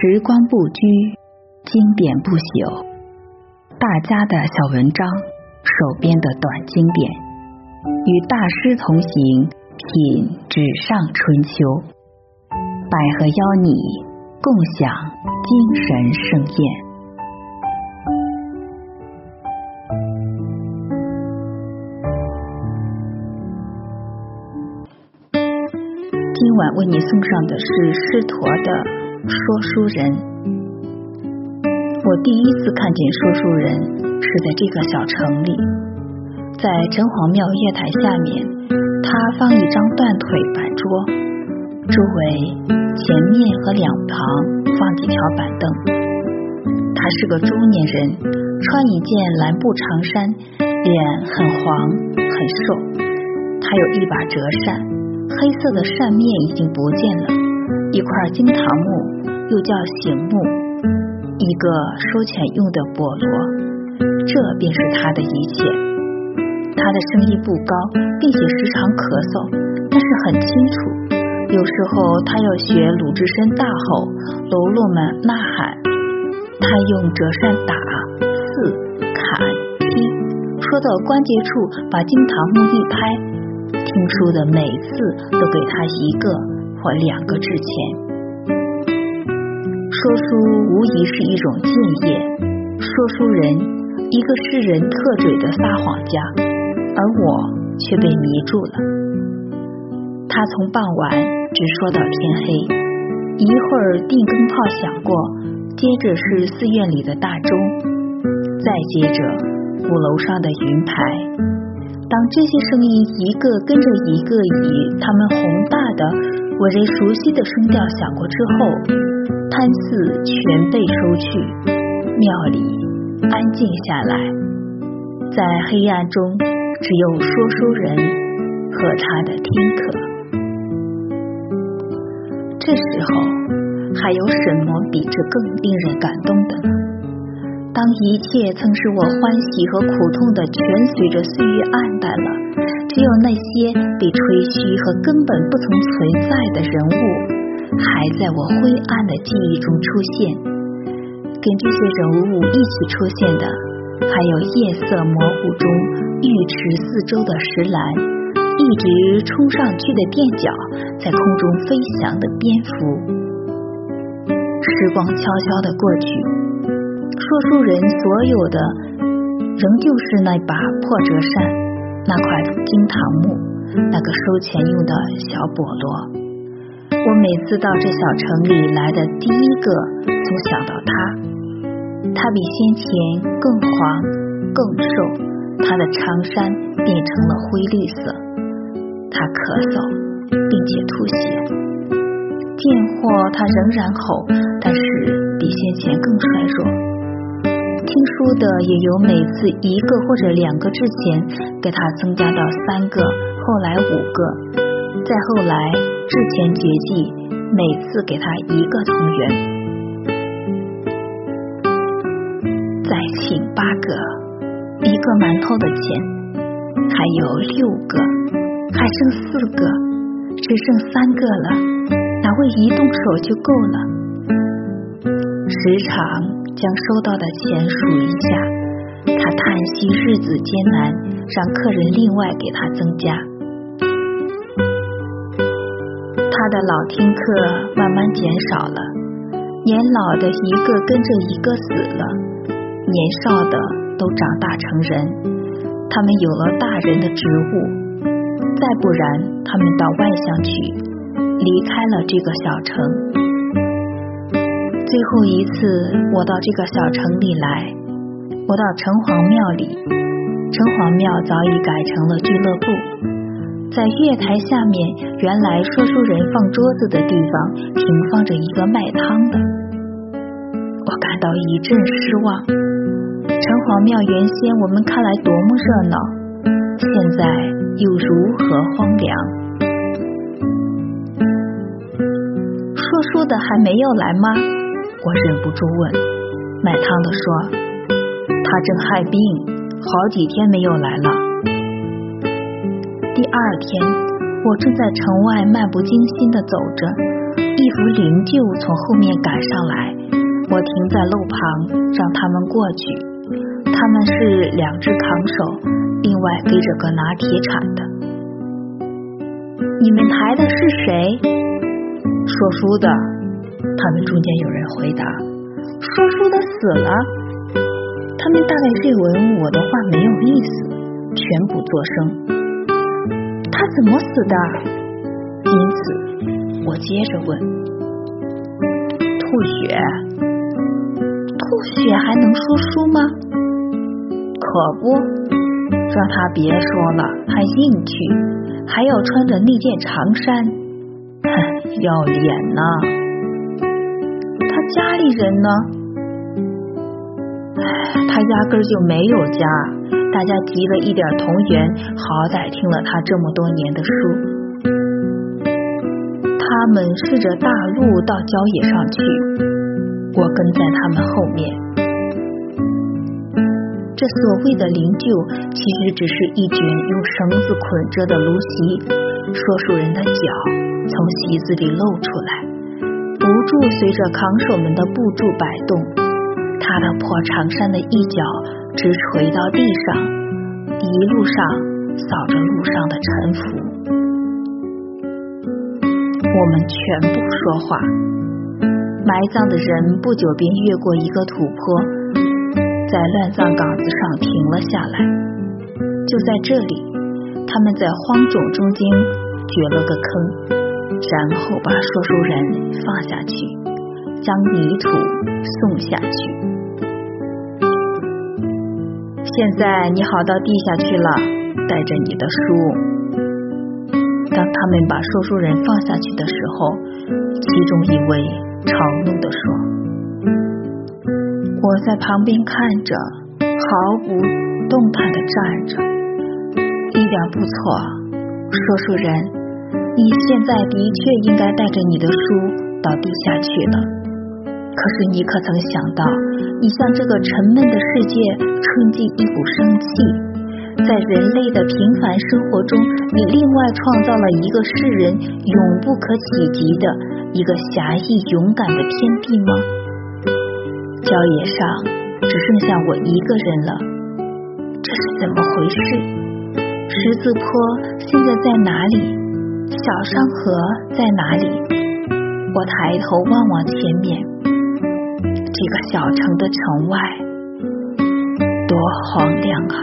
时光不居，经典不朽。大家的小文章，手边的短经典，与大师同行，品纸上春秋。百合邀你共享精神盛宴。今晚为你送上的是狮驼的说书人。我第一次看见说书人是在这个小城里，在城隍庙月台下面，他放一张断腿板桌，周围前面和两旁放几条板凳。他是个中年人，穿一件蓝布长衫，脸很黄很瘦，他有一把折扇。黑色的扇面已经不见了，一块金堂木又叫醒木，一个收钱用的菠萝，这便是他的一切。他的声音不高，并且时常咳嗽，但是很清楚。有时候他要学鲁智深大吼，喽啰们呐喊。他用折扇打、刺、砍、劈，说到关节处，把金堂木一拍。听书的每次都给他一个或两个之前。说书无疑是一种敬业。说书人，一个世人特嘴的撒谎家，而我却被迷住了。他从傍晚直说到天黑，一会儿定更炮响过，接着是寺院里的大钟，再接着鼓楼上的云牌。当这些声音一个跟着一个以他们宏大的、我这熟悉的声调响过之后，贪寺全被收去，庙里安静下来，在黑暗中只有说书人和他的听客。这时候还有什么比这更令人感动的呢？当一切曾使我欢喜和苦痛的全随着岁月暗淡了，只有那些被吹嘘和根本不曾存在的人物，还在我灰暗的记忆中出现。跟这些人物一起出现的，还有夜色模糊中浴池四周的石栏，一直冲上去的垫脚，在空中飞翔的蝙蝠。时光悄悄的过去。说书人所有的，仍旧是那把破折扇，那块金堂木，那个收钱用的小笸箩。我每次到这小城里来的第一个，总想到他。他比先前更黄更瘦，他的长衫变成了灰绿色。他咳嗽，并且吐血。见货他仍然吼，但是比先前更衰弱。听书的也由每次一个或者两个之前给他增加到三个，后来五个，再后来之前绝迹，每次给他一个同源，再请八个，一个馒头的钱，还有六个，还剩四个，只剩三个了，哪位一动手就够了？时常。将收到的钱数一下，他叹息日子艰难，让客人另外给他增加。他的老听客慢慢减少了，年老的一个跟着一个死了，年少的都长大成人，他们有了大人的职务，再不然他们到外乡去，离开了这个小城。最后一次，我到这个小城里来，我到城隍庙里，城隍庙早已改成了俱乐部。在月台下面，原来说书人放桌子的地方，停放着一个卖汤的。我感到一阵失望。城隍庙原先我们看来多么热闹，现在又如何荒凉？说书的还没有来吗？我忍不住问卖汤的说：“他正害病，好几天没有来了。”第二天，我正在城外漫不经心的走着，一幅灵柩从后面赶上来，我停在路旁，让他们过去。他们是两只扛手，另外背着个拿铁铲的。你们抬的是谁？说书的。他们中间有人回答：说书的死了。他们大概认为我的话没有意思，全不作声。他怎么死的？因此，我接着问：吐血？吐血还能说书吗？可不，让他别说了，还硬去，还要穿着那件长衫，哼，要脸呐！家里人呢？他压根儿就没有家，大家集了一点同源，好歹听了他这么多年的书。他们顺着大路到郊野上去，我跟在他们后面。这所谓的灵柩，其实只是一卷用绳子捆着的芦席，说书人的脚从席子里露出来，不住随着扛手们的步柱摆动，他的破长衫的一角直垂到地上，一路上扫着路上的沉浮。我们全不说话。埋葬的人不久便越过一个土坡，在乱葬岗子上停了下来。就在这里，他们在荒冢中间掘了个坑，然后把说书人放下去，将泥土送下去。现在你好到地下去了，带着你的书。当他们把说书人放下去的时候，其中一位嘲弄地说：“我在旁边看着，毫不动弹的站着，一点不错。说书人，你现在的确应该带着你的书到地下去了。可是你可曾想到，你向这个沉闷的世界吹进一股生气？”在人类的平凡生活中，你另外创造了一个世人永不可企及的一个侠义勇敢的天地吗？郊野上只剩下我一个人了，这是怎么回事？十字坡现在在哪里？小山河在哪里？我抬头望望前面，这个小城的城外，多荒凉啊！